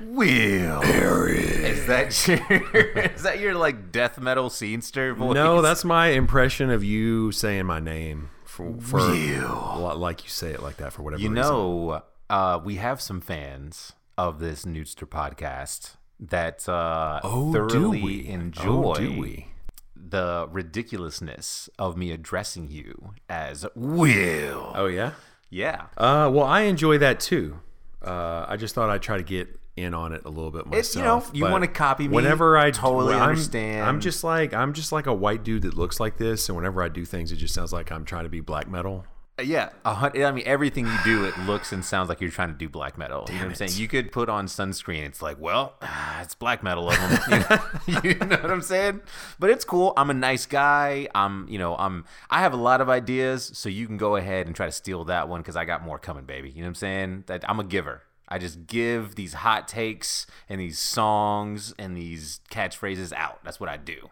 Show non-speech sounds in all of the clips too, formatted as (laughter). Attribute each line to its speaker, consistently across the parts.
Speaker 1: Will. Is that your, (laughs) is that your like death metal scenester voice?
Speaker 2: No, that's my impression of you saying my name for, for like you say it like that for whatever
Speaker 1: You
Speaker 2: reason.
Speaker 1: know, uh, we have some fans of this Nudester podcast that uh,
Speaker 2: Oh, do
Speaker 1: thoroughly
Speaker 2: we?
Speaker 1: enjoy
Speaker 2: Oh, do we?
Speaker 1: the ridiculousness of me addressing you as Will.
Speaker 2: Oh yeah.
Speaker 1: Yeah.
Speaker 2: Uh, well, I enjoy that too. Uh, I just thought I'd try to get in on it a little bit myself.
Speaker 1: It's, you know, you wanna copy me,
Speaker 2: Whenever I
Speaker 1: totally
Speaker 2: I'm,
Speaker 1: understand.
Speaker 2: I'm just like I'm just like a white dude that looks like this, and whenever I do things, it just sounds like I'm trying to be black metal.
Speaker 1: Yeah, I mean, everything you do, it looks and sounds like you're trying to do black metal. you know what I'm saying? You could put on sunscreen. It's like, well, ah, it's black metal of them. You know, (laughs) you know what I'm saying? But it's cool. I'm a nice guy. I'm, you know, I'm. I have a lot of ideas, so you can go ahead and try to steal that one because I got more coming, baby. You know what I'm saying? That I'm a giver. I just give these hot takes and these songs and these catchphrases out. That's what I do.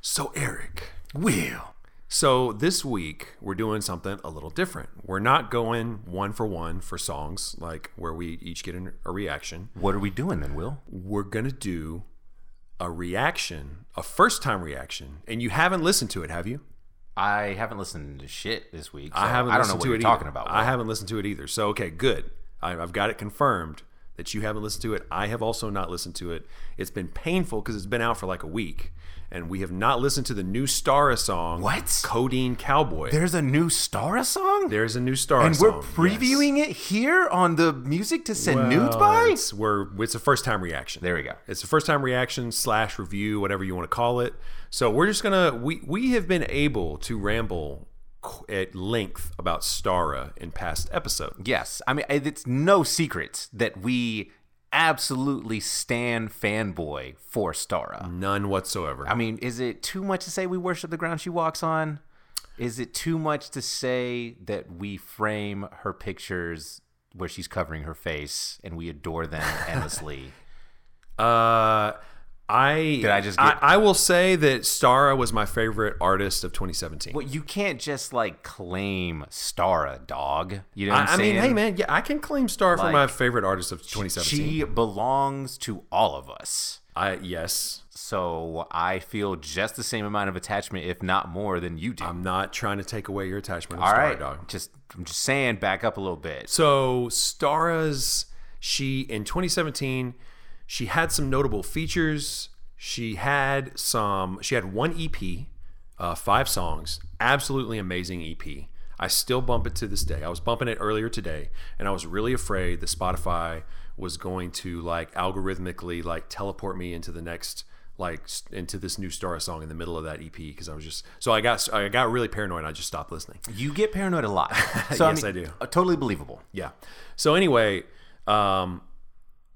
Speaker 2: So Eric,
Speaker 1: Will.
Speaker 2: So this week we're doing something a little different. We're not going one for one for songs like where we each get an- a reaction.
Speaker 1: What are we doing then, Will?
Speaker 2: We're gonna do a reaction, a first time reaction, and you haven't listened to it, have you?
Speaker 1: I haven't listened to shit this week. So
Speaker 2: I haven't.
Speaker 1: I don't know what
Speaker 2: to
Speaker 1: you're
Speaker 2: it
Speaker 1: talking
Speaker 2: either.
Speaker 1: about.
Speaker 2: I haven't listened to it either. So okay, good. I've got it confirmed that you haven't listened to it. I have also not listened to it. It's been painful because it's been out for like a week, and we have not listened to the new Starrah song.
Speaker 1: What?
Speaker 2: Codeine Cowboy.
Speaker 1: There's a new Starrah song?
Speaker 2: There's a new Starrah
Speaker 1: and
Speaker 2: song.
Speaker 1: we're previewing it here on the music to send
Speaker 2: Yes.
Speaker 1: nudes by?
Speaker 2: It's, we're, it's a first time reaction.
Speaker 1: There we go.
Speaker 2: It's a first time reaction slash review, whatever you want to call it. So we're just gonna we we have been able to ramble at length about Starrah in past episodes.
Speaker 1: Yes. I mean, it's no secret that we absolutely stand fanboy for Starrah.
Speaker 2: None whatsoever.
Speaker 1: I mean, is it too much to say we worship the ground she walks on? Is it too much to say that we frame her pictures where she's covering her face and we adore them endlessly? (laughs)
Speaker 2: Uh, I
Speaker 1: Did I just get-
Speaker 2: I will say that Starrah was my favorite artist of 2017.
Speaker 1: Well, you can't just like claim Starrah, dog. You know what
Speaker 2: I, I mean, hey man, yeah, I can claim Star for my favorite artist of 2017.
Speaker 1: She belongs to all of us.
Speaker 2: I yes,
Speaker 1: So I feel just the same amount of attachment, if not more, than you do.
Speaker 2: I'm not trying to take away your attachment. To
Speaker 1: all right,
Speaker 2: dog.
Speaker 1: just I'm just saying, back up a little bit.
Speaker 2: So Starrah's she in 2017 she had some notable features. She had some she had one EP, uh, five songs, absolutely amazing EP. I still bump it to this day. I was bumping it earlier today, and I was really afraid that Spotify was going to like algorithmically like teleport me into the next like into this new Star song in the middle of that EP because I was just so I got I got really paranoid. and I just stopped listening.
Speaker 1: You get paranoid a lot. (laughs) So,
Speaker 2: Yes,
Speaker 1: I,
Speaker 2: I do.
Speaker 1: uh, Totally believable.
Speaker 2: Yeah. So anyway, um,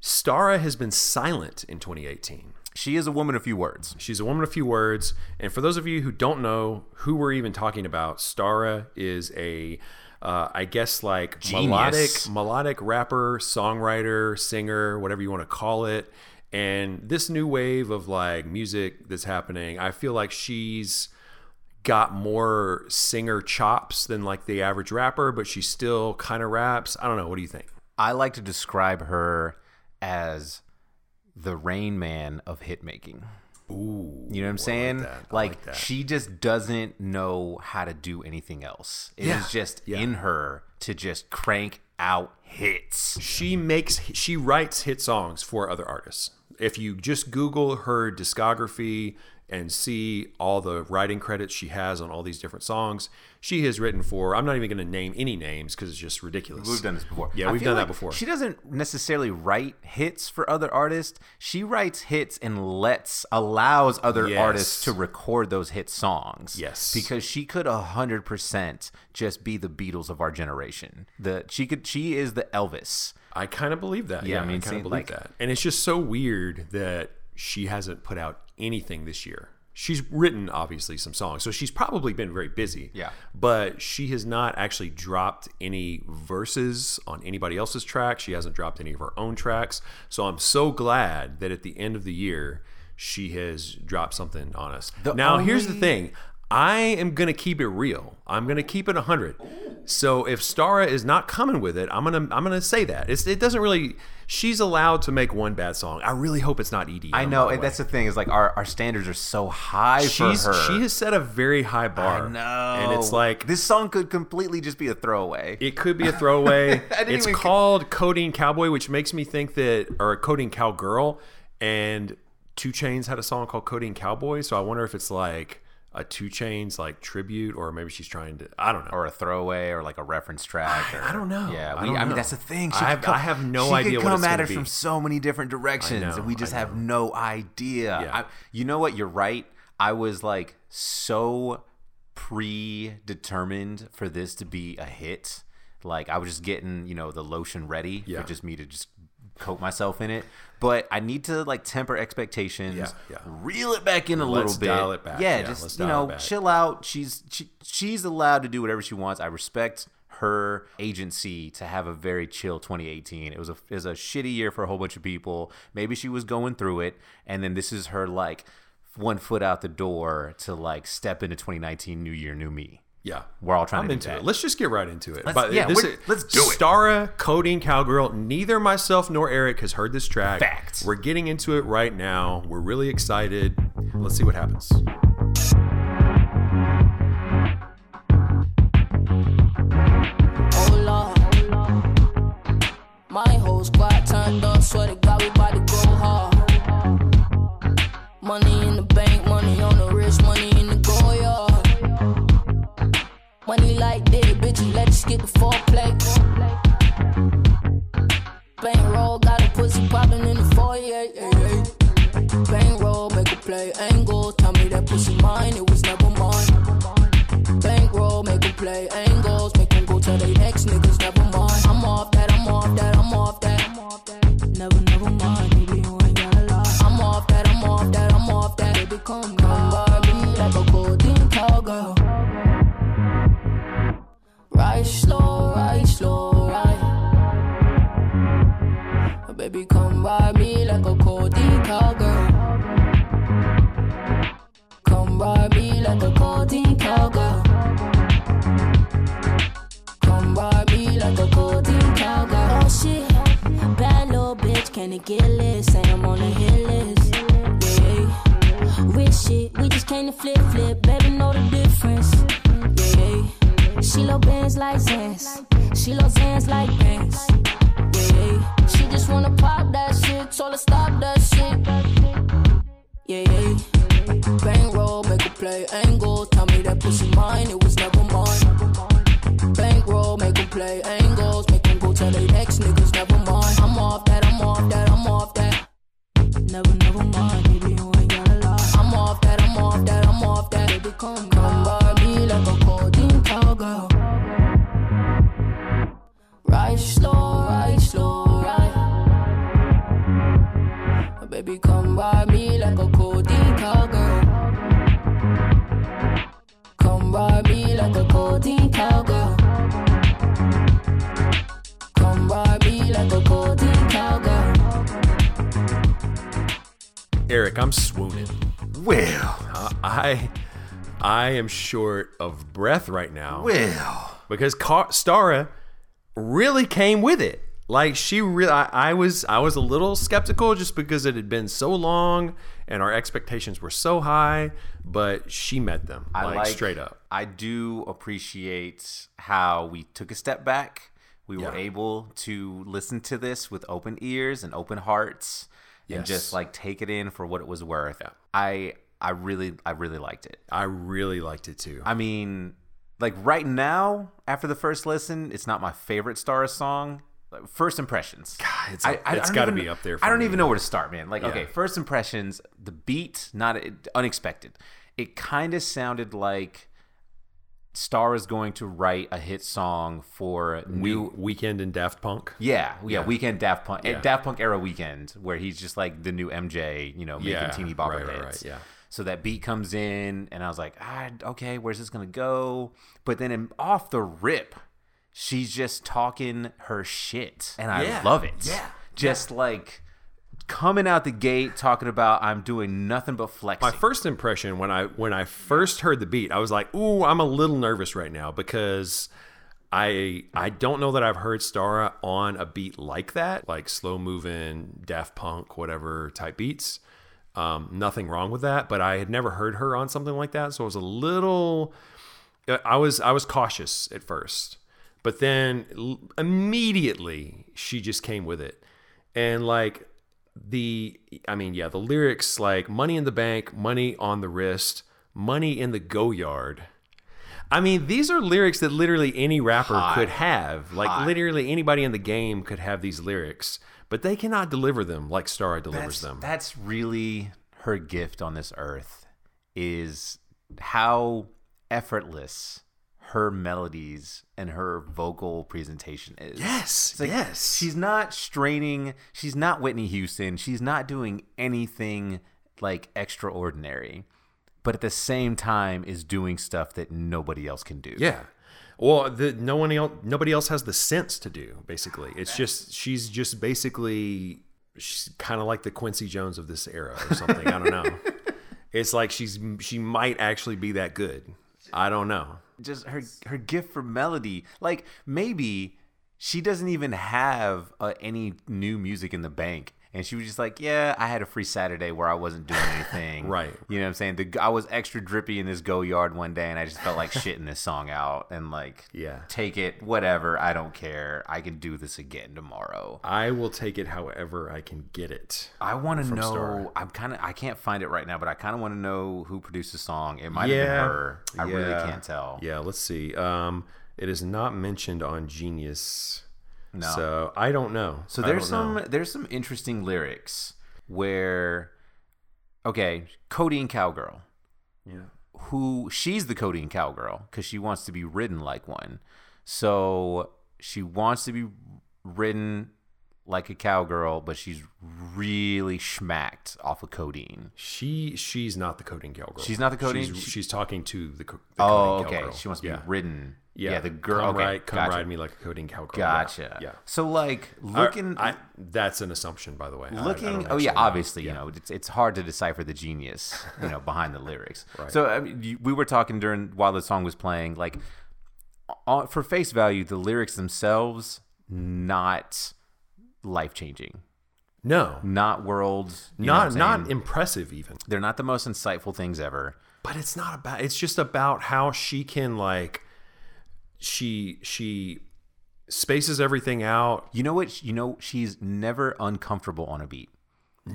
Speaker 2: Starrah has been silent in 2018.
Speaker 1: She is a woman of few words.
Speaker 2: She's a woman of few words. And for those of you who don't know who we're even talking about, Starrah is a, uh, I guess like melodic, melodic rapper, songwriter, singer, whatever you want to call it. And this new wave of like music that's happening, I feel like she's got more singer chops than like the average rapper, but she still kind of raps. I don't know. What do you think?
Speaker 1: I like to describe her as the Rain Man of hit making.
Speaker 2: Ooh,
Speaker 1: You know what I'm saying? Like,
Speaker 2: like that.
Speaker 1: she just doesn't know how to do anything else. It is
Speaker 2: Yeah.
Speaker 1: just
Speaker 2: Yeah.
Speaker 1: in her to just crank out hits.
Speaker 2: she makes she writes hit songs for other artists. If you just Google her discography and see all the writing credits she has on all these different songs, she has written for. I'm not even going to name any names because it's just ridiculous.
Speaker 1: We've done this before.
Speaker 2: Yeah,
Speaker 1: I
Speaker 2: we've
Speaker 1: feel
Speaker 2: done that before.
Speaker 1: She doesn't necessarily write hits for other artists. She writes hits and lets allows other
Speaker 2: Yes.
Speaker 1: artists to record those hit songs.
Speaker 2: Yes.
Speaker 1: because she could a hundred percent just be the Beatles of our generation. The she could she is the Elvis.
Speaker 2: I kind of believe that.
Speaker 1: Yeah,
Speaker 2: Yeah,
Speaker 1: I
Speaker 2: I
Speaker 1: mean,
Speaker 2: mean, kind of believe
Speaker 1: like-
Speaker 2: that. And it's just so weird that she hasn't put out anything this year. She's written obviously some songs, so she's probably been very busy.
Speaker 1: Yeah.
Speaker 2: But she has not actually dropped any verses on anybody else's track. She hasn't dropped any of her own tracks. So I'm so glad that at the end of the year she has dropped something on us.
Speaker 1: The
Speaker 2: now, here's the thing. I am gonna keep it real. I'm gonna keep it hundred. So if Starrah is not coming with it, I'm gonna I'm gonna say that. It's, it doesn't really. She's allowed to make one bad song. I really hope it's not EDM.
Speaker 1: I know,
Speaker 2: the
Speaker 1: that's the thing is like our, our standards are so high
Speaker 2: she's
Speaker 1: for her.
Speaker 2: she has set a very high bar.
Speaker 1: I know,
Speaker 2: and it's like
Speaker 1: this song could completely just be a throwaway.
Speaker 2: It could be a throwaway. (laughs) it's called Codeine Cowboy, which makes me think that, or Codeine Cowgirl, and 2 Chainz had a song called Codeine Cowboy. So I wonder if it's like a 2 Chainz like tribute, or maybe she's trying to. I don't know.
Speaker 1: or a throwaway or like a reference track. Or,
Speaker 2: I don't know.
Speaker 1: Yeah,
Speaker 2: I
Speaker 1: we,
Speaker 2: don't
Speaker 1: I, mean
Speaker 2: know.
Speaker 1: that's the thing.
Speaker 2: I
Speaker 1: could
Speaker 2: have- I have no
Speaker 1: she
Speaker 2: idea
Speaker 1: Could come
Speaker 2: it's
Speaker 1: at us
Speaker 2: be.
Speaker 1: from so many different directions,
Speaker 2: know,
Speaker 1: and we just have no idea.
Speaker 2: Yeah.
Speaker 1: I, you know what? You're right. I was like so predetermined for this to be a hit. Like I was just getting, you know, the lotion ready
Speaker 2: Yeah.
Speaker 1: for just me to just coat myself in it. But I need to like temper expectations,
Speaker 2: Yeah, yeah.
Speaker 1: reel it back in a
Speaker 2: Let's
Speaker 1: little bit.
Speaker 2: dial it back.
Speaker 1: Yeah,
Speaker 2: Yeah,
Speaker 1: just you know, chill out. She's she, she's allowed to do whatever she wants. I respect her agency to have a very chill 2018. It was a it was a shitty year for a whole bunch of people. Maybe she was going through it, and then this is her like one foot out the door to like step into 2019, new year, new me.
Speaker 2: Yeah,
Speaker 1: We're all trying
Speaker 2: I'm
Speaker 1: to do
Speaker 2: into it. Let's just get right into it.
Speaker 1: Let's- yeah, we're- let's do it.
Speaker 2: Starrah, Codeine Cowgirl. Neither myself nor Eric has heard this track.
Speaker 1: Facts.
Speaker 2: We're getting into it right now. We're really excited. Let's see what happens.
Speaker 3: Skip the foreplay. Bankroll, got a pussy popping in the foyer. Yeah, yeah. Bankroll, make a play, angle. Tell me that pussy mine, it was never mine. Bankroll, make a play, angles. She love hands like bands.
Speaker 2: Eric, I'm swooning.
Speaker 1: Well,
Speaker 2: I I am short of breath right now
Speaker 1: well.
Speaker 2: because Car- Starrah really came with it. Like she really, I, I was, I was a little skeptical just because it had been so long and our expectations were so high, but she met them
Speaker 1: I
Speaker 2: like,
Speaker 1: like
Speaker 2: straight up.
Speaker 1: I do appreciate how we took a step back. We were able to listen to this with open ears and open hearts and just like take it in for what it was worth. Yeah. I I really I really liked it.
Speaker 2: I really liked it too.
Speaker 1: I mean, like right now after the first listen, it's not my favorite Star song. Like, first impressions.
Speaker 2: it's-
Speaker 1: I, I
Speaker 2: it's
Speaker 1: don't
Speaker 2: gotta be up there
Speaker 1: I don't
Speaker 2: me.
Speaker 1: even know where to start, man. Like, okay, first impressions. The beat, not unexpected. It kind of sounded like Star is going to write a hit song for new.
Speaker 2: We- Weeknd and Daft Punk.
Speaker 1: yeah, yeah, Weeknd Daft Punk,
Speaker 2: Yeah.
Speaker 1: Daft Punk era Weeknd, where he's just like the new MJ, you know, making
Speaker 2: Yeah,
Speaker 1: teeny bopper
Speaker 2: right,
Speaker 1: hits.
Speaker 2: right, yeah.
Speaker 1: So that beat comes in, and I was like, ah, okay, where's this gonna go? But then in, off the rip, she's just talking her shit, and I
Speaker 2: Yeah,
Speaker 1: love it.
Speaker 2: yeah,
Speaker 1: just like coming out the gate talking about I'm doing nothing but flexing.
Speaker 2: My first impression when I when I first heard the beat, I was like, "Ooh, I'm a little nervous right now because I I don't know that I've heard Starrah on a beat like that, like slow moving Daft Punk whatever type beats. Um, nothing wrong with that, but I had never heard her on something like that, so I was a little I was I was cautious at first. But then l- immediately she just came with it. And like the I mean, yeah, the lyrics like money in the bank, money on the wrist, money in the Goyard. I mean, these are lyrics that literally any rapper could have. Like literally anybody in the game could have these lyrics, but they cannot deliver them like Starrah delivers
Speaker 1: that's,
Speaker 2: them.
Speaker 1: That's really her gift on this earth is how effortless her melodies and her vocal presentation is.
Speaker 2: yes,
Speaker 1: like
Speaker 2: yes.
Speaker 1: She's not straining. She's not Whitney Houston. She's not doing anything like extraordinary, but at the same time is doing stuff that nobody else can do.
Speaker 2: Yeah. Well, the, no one else, nobody else has the sense to do. Basically, it's just she's just basically she's kind of like the Quincy Jones of this era or something. I don't know. (laughs) It's like she's she might actually be that good. I don't know.
Speaker 1: Just her her gift for melody. Like maybe she doesn't even have uh, any new music in the bank, and she was just like, "Yeah, I had a free Saturday where I wasn't doing (laughs) anything."
Speaker 2: Right.
Speaker 1: You know what I'm saying? The, I was extra drippy in this Goyard one day, and I just felt like shitting this song out, and like,
Speaker 2: Yeah.
Speaker 1: take it, whatever. I don't care. I can do this again tomorrow.
Speaker 2: I will take it however I can get it.
Speaker 1: I want to know.
Speaker 2: Star.
Speaker 1: I'm kind of. I can't find it right now, but I kind of want to know who produced the song. It might have been her. I really can't tell.
Speaker 2: Yeah, let's see. Um, it is not mentioned on Genius,
Speaker 1: No.
Speaker 2: so I don't know.
Speaker 1: So there's some
Speaker 2: know.
Speaker 1: there's some interesting lyrics where okay, Codeine Cowgirl,
Speaker 2: Yeah.
Speaker 1: who she's the Codeine Cowgirl because she wants to be ridden like one. So she wants to be ridden like a cowgirl, but she's really schmacked off of codeine.
Speaker 2: She she's not the codeine cowgirl.
Speaker 1: She's not the codeine?
Speaker 2: She's,
Speaker 1: She-
Speaker 2: she's talking to the, co- the
Speaker 1: Oh, okay.
Speaker 2: cowgirl.
Speaker 1: She wants to
Speaker 2: yeah.
Speaker 1: be ridden.
Speaker 2: Yeah,
Speaker 1: Yeah, the girl.
Speaker 2: Come
Speaker 1: okay,
Speaker 2: ride, come
Speaker 1: gotcha.
Speaker 2: ride me like a codeine cowgirl.
Speaker 1: Gotcha.
Speaker 2: Yeah.
Speaker 1: So like looking,
Speaker 2: I, I- that's an assumption, by the way. I- I
Speaker 1: looking oh yeah
Speaker 2: know.
Speaker 1: obviously you know it's, it's hard to decipher the genius you know behind the lyrics (laughs) so I mean, we were talking during while the song was playing like on, for face value the lyrics themselves not life changing
Speaker 2: No,
Speaker 1: not worlds you know what
Speaker 2: not not impressive even.
Speaker 1: they're not the most insightful things ever
Speaker 2: But it's not about. It's just about how she can like. She she spaces everything out.
Speaker 1: you know what you know she's never uncomfortable on a beat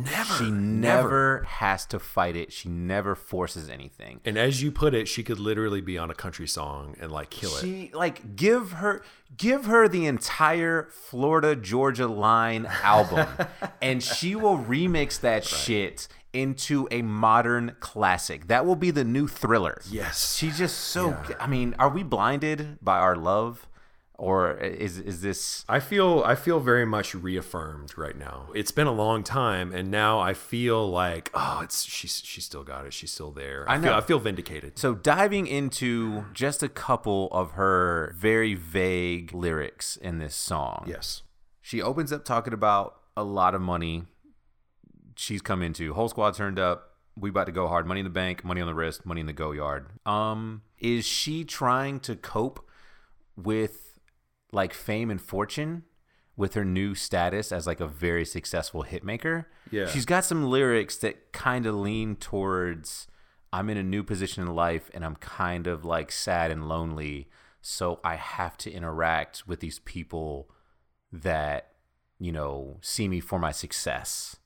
Speaker 2: Never.
Speaker 1: she never has to fight it she never forces anything
Speaker 2: And as you put it, she could literally be on a country song and like kill it.
Speaker 1: She like give her give her the entire Florida Georgia Line album (laughs) and she will remix that shit into a modern classic. That will be the new thriller.
Speaker 2: Yes.
Speaker 1: She's just so I mean, are we blinded by our love or is is this
Speaker 2: I feel I feel very much reaffirmed right now. It's been a long time, and now I feel like oh, it's she's she still got it. She's still there. I,
Speaker 1: I
Speaker 2: Feel,
Speaker 1: know.
Speaker 2: I feel vindicated.
Speaker 1: So diving into just a couple of her very vague lyrics in this song.
Speaker 2: Yes.
Speaker 1: She opens up talking about a lot of money she's come into. Whole squad turned up. We about to go hard. Money in the bank, money on the wrist, money in the Goyard. Um, is she trying to cope with like fame and fortune with her new status as like a very successful hitmaker?
Speaker 2: Yeah.
Speaker 1: She's got some lyrics that kind of lean towards I'm in a new position in life and I'm kind of like sad and lonely, so I have to interact with these people that you know see me for my success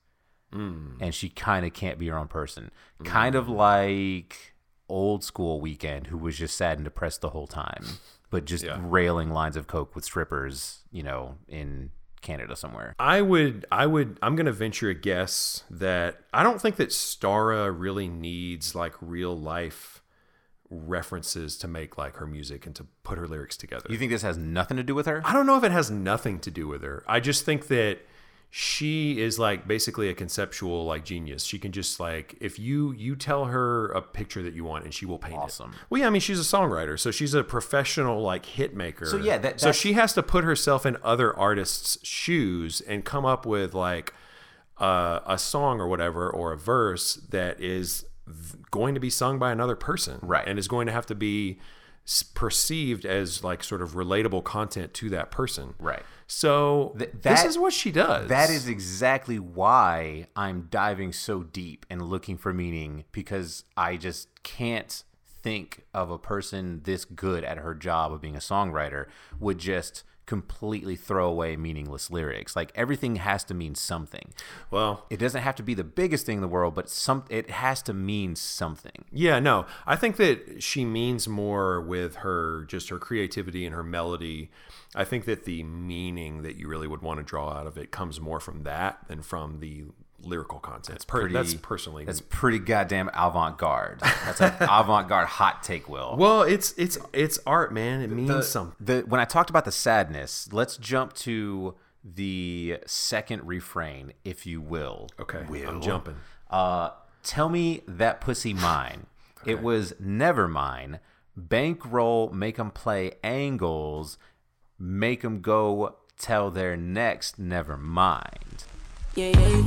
Speaker 1: hmm. and she kind of can't be her own person hmm. kind of like old school Weeknd who was just sad and depressed the whole time but just
Speaker 2: Yeah.
Speaker 1: railing lines of coke with strippers you know in canada somewhere
Speaker 2: I would I would I'm gonna venture a guess that I don't think that Starrah really needs like real life references to make like her music and to put her lyrics together.
Speaker 1: you think this has nothing to do with her
Speaker 2: I don't know if it has nothing to do with her. I just think that she is like basically a conceptual like genius. She can just like if you you tell her a picture that you want and she will paint
Speaker 1: Awesome.
Speaker 2: it. Well, yeah, I mean she's a songwriter, so she's a professional like hit maker.
Speaker 1: So, yeah, that-
Speaker 2: so she has to put herself in other artists' shoes and come up with like uh, a song or whatever or a verse that is going to be sung by another person,
Speaker 1: Right.
Speaker 2: and is going to have to be perceived as like sort of relatable content to that person,
Speaker 1: Right.
Speaker 2: So
Speaker 1: Th-
Speaker 2: this is what she does.
Speaker 1: That is exactly why I'm diving so deep and looking for meaning because I just can't think of a person this good at her job of being a songwriter would just completely throw away meaningless lyrics. Like everything has to mean something.
Speaker 2: well,
Speaker 1: It doesn't have to be the biggest thing in the world, but some it has to mean something.
Speaker 2: Yeah, no. I think that she means more with her just her creativity and her melody. I think that the meaning that you really would want to draw out of it comes more from that than from the lyrical content. That's,
Speaker 1: Pretty-
Speaker 2: that's personally.
Speaker 1: That's pretty goddamn avant-garde. That's an (laughs) avant-garde hot take, Will.
Speaker 2: well, it's it's it's art, man. It means
Speaker 1: the,
Speaker 2: something.
Speaker 1: the when I talked about the sadness, let's jump to the second refrain, if you will.
Speaker 2: Okay,
Speaker 1: Will.
Speaker 2: I'm jumping.
Speaker 1: Uh, tell me that pussy mine. It was never mine. Bankroll, make 'em play angles, make 'em go tell their next never mind.
Speaker 3: Yeah, yeah.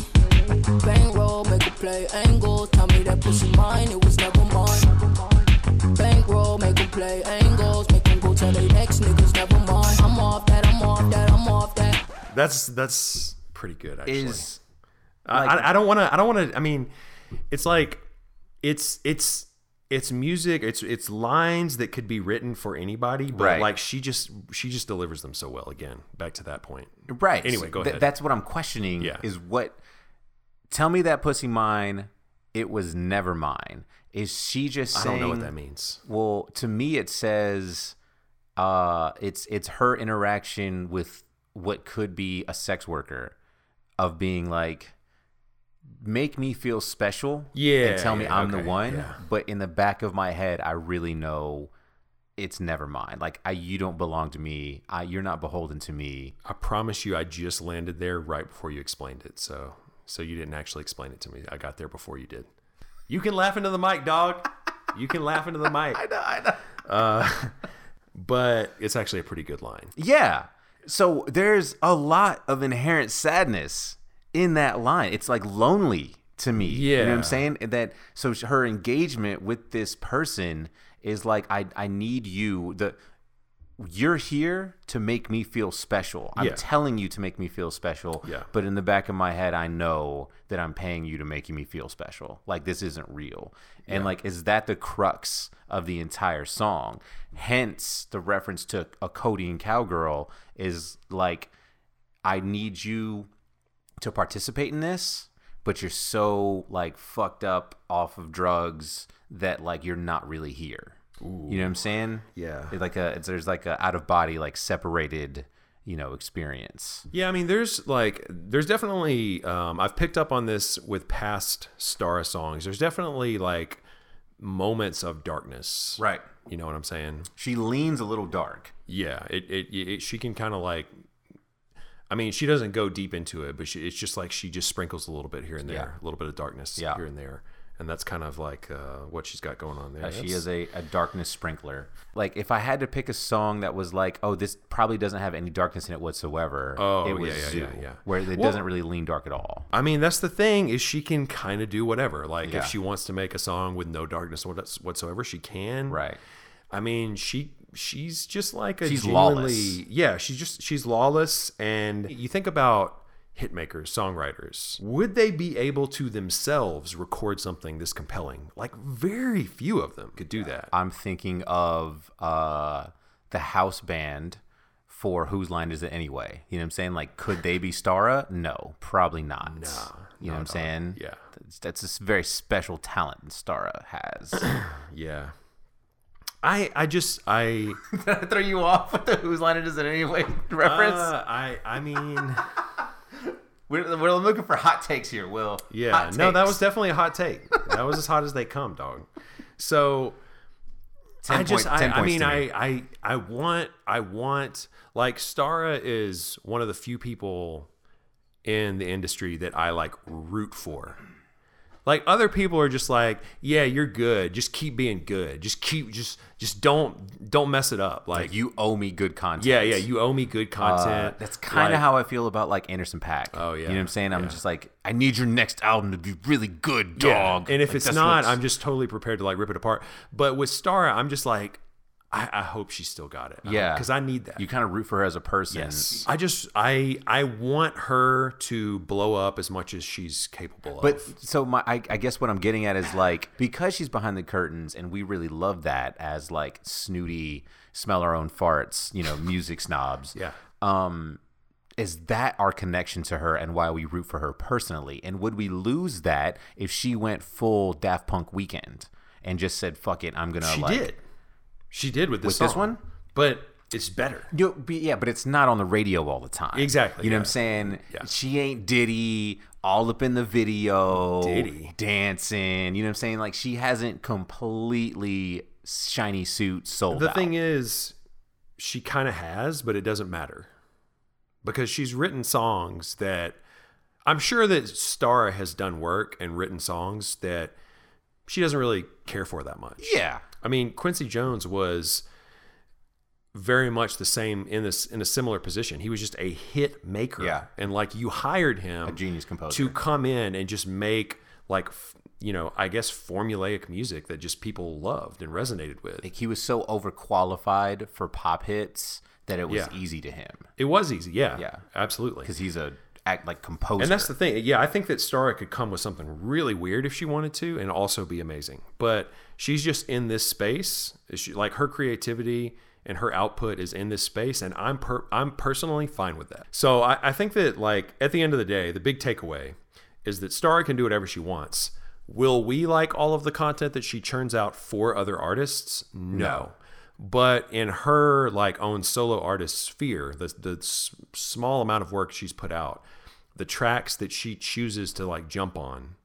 Speaker 3: Bang roll, make a play angle. Tell me that pussy mine, it was never mine. Bang roll, make a play angles. Make them go tell they next niggas never mind. I'm off that, I'm off that, I'm off that.
Speaker 2: That's that's pretty good. Actually,
Speaker 1: Is
Speaker 2: I, I, I don't want to. I don't want to. I mean, it's like it's it's it's music. It's it's lines that could be written for anybody, but
Speaker 1: Right.
Speaker 2: like she just she just delivers them so well. Again, back to that point.
Speaker 1: Right.
Speaker 2: Anyway, go
Speaker 1: Th-
Speaker 2: ahead.
Speaker 1: That's what I'm questioning.
Speaker 2: Yeah.
Speaker 1: Is what? Tell me that pussy mine. It was never mine. Is she just Saying, I
Speaker 2: don't know what that means.
Speaker 1: Well, to me, it says, uh, it's it's her interaction with what could be a sex worker, of being like, make me feel special.
Speaker 2: Yeah,
Speaker 1: And tell me
Speaker 2: yeah,
Speaker 1: I'm the one.
Speaker 2: yeah.
Speaker 1: But in the back of my head, I really know. It's never mine. Like I, you don't belong to me. I, you're not beholden to me.
Speaker 2: I promise you, I just landed there right before you explained it. So so you didn't actually explain it to me. I got there before you did. You can laugh into the mic, dog. You can laugh into the (laughs) mic. I know, I know. Uh, (laughs) but it's actually a pretty good line.
Speaker 1: Yeah. So there's a lot of inherent sadness in that line. It's like lonely to me. Yeah. You know what I'm saying? That so her engagement with this person is like I I need you the you're here to make me feel special. I'm
Speaker 2: Yeah.
Speaker 1: telling you to make me feel special.
Speaker 2: Yeah.
Speaker 1: But in the back of my head I know that I'm paying you to make me feel special. Like this isn't real. And like is that the crux of the entire song? Hence the reference to a codeine cowgirl is like I need you to participate in this, but you're so like fucked up off of drugs that like you're not really here. You know what I'm saying?
Speaker 2: Yeah.
Speaker 1: It's like a it's, there's like a out of body like separated, you know, experience.
Speaker 2: Yeah, I mean, there's like, there's definitely, um, I've picked up on this with past Star songs. There's definitely like moments of darkness.
Speaker 1: Right.
Speaker 2: You know what I'm saying?
Speaker 1: She leans a little dark.
Speaker 2: Yeah. It, it, it she can kind of like, I mean, she doesn't go deep into it, but she, it's just like she just sprinkles a little bit here and there,
Speaker 1: Yeah.
Speaker 2: a little bit of darkness
Speaker 1: Yeah.
Speaker 2: here and there. And that's kind of like uh, what she's got going on there.
Speaker 1: Uh, she is a, a darkness sprinkler. Like if I had to pick a song that was like, oh, this probably doesn't have any darkness in it whatsoever.
Speaker 2: Oh,
Speaker 1: it was
Speaker 2: yeah, yeah,
Speaker 1: Zoo,
Speaker 2: yeah, yeah.
Speaker 1: where it
Speaker 2: Well-
Speaker 1: doesn't really lean dark at all.
Speaker 2: I mean, that's the thing is she can kind of do whatever. Like
Speaker 1: Yeah.
Speaker 2: if she wants to make a song with no darkness whatsoever, she can.
Speaker 1: Right.
Speaker 2: I mean, she she's just like a
Speaker 1: She's
Speaker 2: genuinely
Speaker 1: lawless.
Speaker 2: yeah. She's just she's lawless, and you think about hitmakers, songwriters. Would they be able to themselves record something this compelling? Like very few of them could do that.
Speaker 1: I'm thinking of uh, the house band for Whose Line Is It Anyway? You know what I'm saying? Like, could they be Starrah? No, probably not.
Speaker 2: Nah,
Speaker 1: you know what I'm saying?
Speaker 2: Yeah.
Speaker 1: That's, that's a very special talent Starrah has. (clears throat)
Speaker 2: Yeah. I I just I (laughs)
Speaker 1: Did I throw you off with the Whose Line Is It Anyway reference?
Speaker 2: uh, I I mean
Speaker 1: we're, we're looking for hot takes here, Will.
Speaker 2: Yeah, no, that was definitely a hot take. that was as hot as they come, dog. So (laughs)
Speaker 1: 10
Speaker 2: I just,
Speaker 1: point- 10
Speaker 2: I, I mean, I. I, I want, I want, like, Starrah is one of the few people in the industry that I like root for. Like other people are just like, yeah, you're good. Just keep being good. Just keep just just don't don't mess it up. Like,
Speaker 1: Like you owe me good content.
Speaker 2: yeah, yeah, you owe me good
Speaker 1: Uh,
Speaker 2: content.
Speaker 1: that's kind of
Speaker 2: Like,
Speaker 1: how I feel about like Anderson .Paak.
Speaker 2: Oh, yeah.
Speaker 1: you know what I'm saying? I'm
Speaker 2: Yeah.
Speaker 1: just like, I need your next album to be really good,
Speaker 2: yeah.
Speaker 1: dog.
Speaker 2: And if
Speaker 1: Like,
Speaker 2: it's not,
Speaker 1: what's-
Speaker 2: I'm just totally prepared to like rip it apart. But with Starrah, I'm just like, I, I hope she still got it.
Speaker 1: Yeah.
Speaker 2: because I need that.
Speaker 1: you kind of root for her as a person.
Speaker 2: Yes. I just I I want her to blow up as much as she's capable
Speaker 1: But
Speaker 2: of.
Speaker 1: But so my, I, I guess what I'm getting at is like because she's behind the curtains, and we really love that as like snooty, smell our own farts, you know, music (laughs) snobs.
Speaker 2: Yeah.
Speaker 1: Um, is that our connection to her and why we root for her personally? And would we lose that if she went full Daft Punk Weeknd and just said, "Fuck it, I'm gonna"?
Speaker 2: She
Speaker 1: like,
Speaker 2: did. She did with this
Speaker 1: With this one?
Speaker 2: But it's better.
Speaker 1: You, be- yeah, but it's not on the radio all the time.
Speaker 2: Exactly,
Speaker 1: You know what. I'm saying?
Speaker 2: Yeah.
Speaker 1: She ain't Diddy all up in the video,
Speaker 2: Diddy.
Speaker 1: dancing. You know what I'm saying? Like she hasn't completely shiny suit sold
Speaker 2: The
Speaker 1: out.
Speaker 2: thing is, she kind of has, but it doesn't matter because she's written songs that I'm sure that Starrah has done work and written songs that she doesn't really care for that much.
Speaker 1: yeah,
Speaker 2: I mean, Quincy Jones was very much the same in this in a similar position. He was just a hit maker.
Speaker 1: Yeah.
Speaker 2: And like you hired him
Speaker 1: a genius composer.
Speaker 2: to come in and just make like you know, I guess formulaic music that just people loved and resonated with.
Speaker 1: like he was so overqualified for pop hits that it was
Speaker 2: Yeah.
Speaker 1: easy to him
Speaker 2: It was easy, yeah.
Speaker 1: Yeah.
Speaker 2: Absolutely.
Speaker 1: because he's a act like composer.
Speaker 2: And that's the thing. Yeah, I think that Starrah could come with something really weird if she wanted to and also be amazing. But she's just in this space. She, like her creativity and her output is in this space and I'm per, I'm personally fine with that. So I, I think that like at the end of the day, the big takeaway is that Starrah can do whatever she wants. Will we like all of the content that she churns out for other artists? No. But in her like own solo artist sphere, the the s- small amount of work she's put out, the tracks that she chooses to like jump on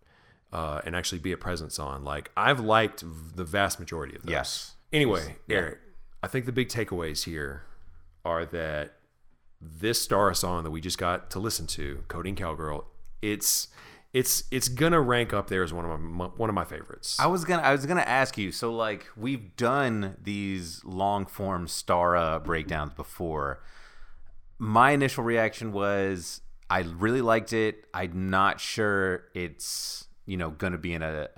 Speaker 2: uh, and actually be a presence on, like I've liked v- the vast majority of those.
Speaker 1: Yes.
Speaker 2: Anyway, Eric, I think the big takeaways here are that this Star song that we just got to listen to, "Codeine Cowgirl," it's it's it's gonna rank up there as one of my one of my favorites.
Speaker 1: I was gonna I was gonna ask you. So like we've done these long form Starrah breakdowns before. My initial reaction was I really liked it. I'm not sure it's you know gonna be in a.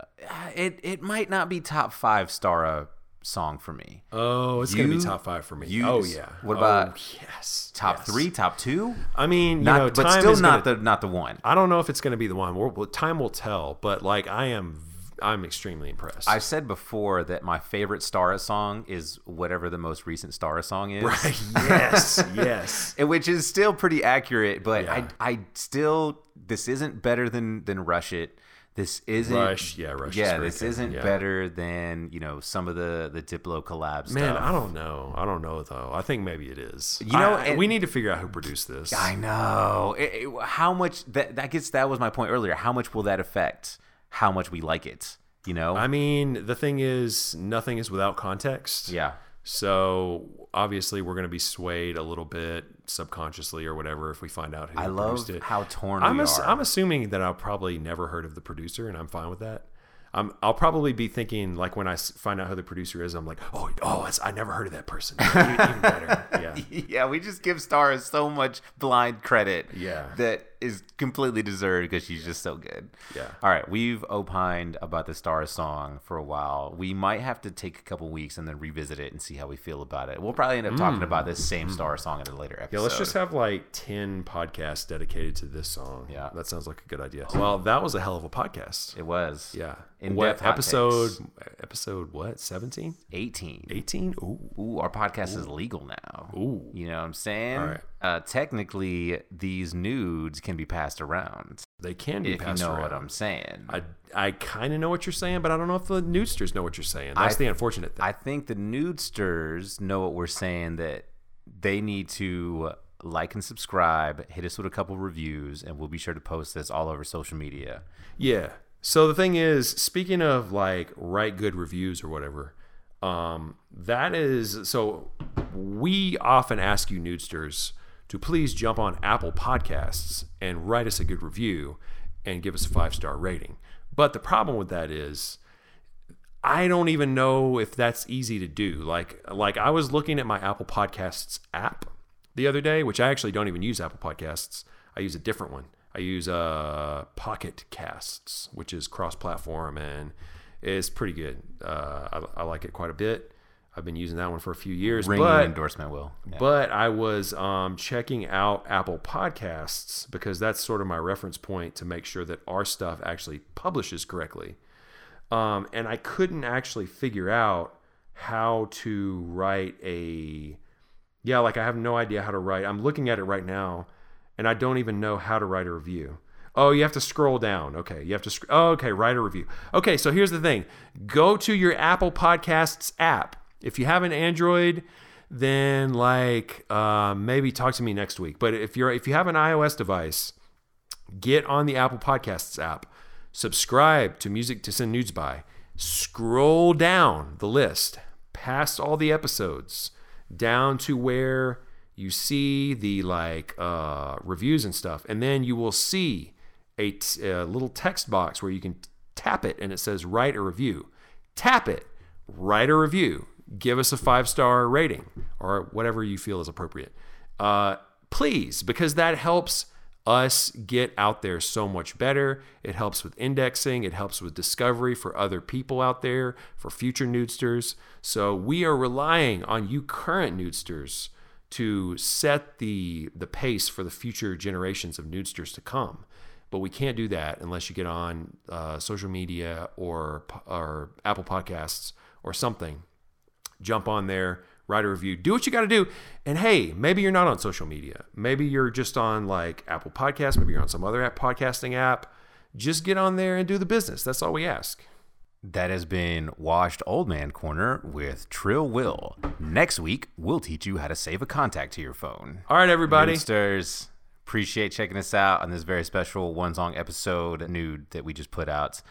Speaker 1: It it might not be top five Starrah song for me.
Speaker 2: oh, it's gonna be top five for me.
Speaker 1: you-
Speaker 2: oh yeah.
Speaker 1: what
Speaker 2: Oh,
Speaker 1: about
Speaker 2: yes?
Speaker 1: Top
Speaker 2: yes.
Speaker 1: three, top two,
Speaker 2: I mean, you
Speaker 1: not
Speaker 2: know,
Speaker 1: but still not
Speaker 2: gonna-
Speaker 1: the not the one.
Speaker 2: I don't know if it's going to be the one. Well, time will tell. But like, I am, I'm extremely impressed.
Speaker 1: I've said before that my favorite Starrah song is whatever the most recent Starrah song is.
Speaker 2: Right. (laughs) yes. Yes.
Speaker 1: Which is still pretty accurate, but
Speaker 2: Yeah.
Speaker 1: I I still this isn't better than than Rush It. This isn't
Speaker 2: Rush, yeah, Rush
Speaker 1: Yeah, this isn't
Speaker 2: yeah.
Speaker 1: better than you know some of the the Diplo collabs.
Speaker 2: Man,
Speaker 1: stuff.
Speaker 2: I don't know. I don't know though. I think maybe it is.
Speaker 1: You know,
Speaker 2: I- we need to figure out who produced this.
Speaker 1: I know It- it- how much that that gets. That was my point earlier. How much will that affect how much we like it? You know?
Speaker 2: I mean, the thing is, nothing is without context.
Speaker 1: yeah.
Speaker 2: So obviously, we're going to be swayed a little bit subconsciously or whatever if we find out who
Speaker 1: I
Speaker 2: produced
Speaker 1: love
Speaker 2: it.
Speaker 1: how torn
Speaker 2: I'm,
Speaker 1: we
Speaker 2: ass-
Speaker 1: are.
Speaker 2: I'm assuming that I'll probably never heard of the producer, and I'm fine with that. I'm, I'll probably be thinking like when I find out who the producer is, I'm like, oh, oh, it's, I never heard of that person. Even, (laughs) even better. Yeah.
Speaker 1: yeah, we just give stars so much blind credit.
Speaker 2: Yeah.
Speaker 1: That is completely deserved because she's just so good.
Speaker 2: Yeah.
Speaker 1: All right, we've opined about the Star song for a while. We might have to take a couple weeks and then revisit it and see how we feel about it. We'll probably end up talking about this same Star song in a later episode.
Speaker 2: Mm. Yeah, let's just have like 10 podcasts dedicated to this song.
Speaker 1: Yeah.
Speaker 2: That sounds like a good idea. Well, that was a hell of a podcast.
Speaker 1: It was.
Speaker 2: Yeah.
Speaker 1: In-depth
Speaker 2: what episode? Episode what? 17?
Speaker 1: 18.
Speaker 2: 18? Ooh.
Speaker 1: Ooh, our podcast is legal now.
Speaker 2: Ooh.
Speaker 1: You know what I'm saying?
Speaker 2: All right.
Speaker 1: Uh, technically, these nudes can be passed around.
Speaker 2: They can be
Speaker 1: If you
Speaker 2: passed
Speaker 1: know
Speaker 2: around.
Speaker 1: what I'm saying.
Speaker 2: I, I kind of know what you're saying, but I don't know if the nudesters know what you're saying. That's
Speaker 1: I-
Speaker 2: the unfortunate thing.
Speaker 1: I think the nudesters know what we're saying that they need to like and subscribe, hit us with a couple reviews, and we'll be sure to post this all over social media.
Speaker 2: Yeah. So the thing is, speaking of like write good reviews or whatever, um, that is so we often ask you nudesters to please jump on Apple Podcasts and write us a good review. and give us a five star rating. But the problem with that is I don't even know if that's easy to do. Like like I was looking at my Apple Podcasts app the other day, which I actually don't even use Apple Podcasts. I use a different one. I use uh, Pocket Casts, which is cross-platform and is pretty good. Uh, I, I like it quite a bit. I've been using that one for a few years.
Speaker 1: Ring
Speaker 2: but,
Speaker 1: endorsement, Will. Yeah.
Speaker 2: but I was um, checking out Apple Podcasts because that's sort of my reference point to make sure that our stuff actually publishes correctly. Um, and I couldn't actually figure out how to write a. Yeah, like I have no idea how to write. I'm looking at it right now, and I don't even know how to write a review. Oh, you have to scroll down. Okay, you have to. Sc- oh, okay, write a review. Okay, so here's the thing: go to your Apple Podcasts app. If you have an Android, then like uh, maybe talk to me next week. But if you're if you have an iOS device, get on the Apple Podcasts app, subscribe to Music to Send Nudes by, scroll down the list past all the episodes down to where you see the like uh, reviews and stuff, and then you will see a, t- a little text box where you can tap it and it says write a review. Tap it, write a review, give us a five star rating or whatever you feel is appropriate. Uh, please, because that helps us get out there so much better. It helps with indexing, it helps with discovery for other people out there, for future nudesters. So we are relying on you current nudesters to set the the pace for the future generations of nudesters to come. But we can't do that unless you get on uh, social media or or Apple Podcasts or something. Jump on there, write a review, do what you got to do. And hey, maybe you're not on social media. Maybe you're just on like Apple Podcasts. Maybe you're on some other app, podcasting app. Just get on there and do the business. That's all we ask.
Speaker 1: That has been Washed Old Man Corner with Trill Will. Next week, we'll teach you how to save a contact to your phone.
Speaker 2: All right, everybody.
Speaker 1: Nudesters, appreciate checking us out on this very special one song episode nude that we just put out.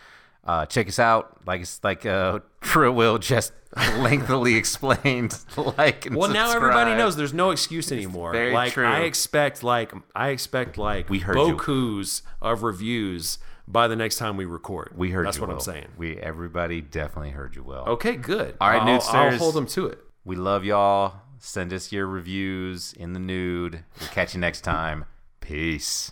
Speaker 1: Uh, check us out, like like uh, (laughs) Trill Will just (laughs) lengthily explained. (laughs) Like, and
Speaker 2: Well, now everybody knows there's no excuse anymore.
Speaker 1: very
Speaker 2: like
Speaker 1: true.
Speaker 2: I expect like I expect like
Speaker 1: We heard you.
Speaker 2: bokus of reviews by the next time we record.
Speaker 1: We heard
Speaker 2: That's
Speaker 1: you.
Speaker 2: what I'm saying.
Speaker 1: We everybody definitely heard you. Will.
Speaker 2: Okay, good.
Speaker 1: All right,
Speaker 2: I'll, I'll hold them to it.
Speaker 1: We love y'all. Send us your reviews in the nude. We'll catch you next time. Peace.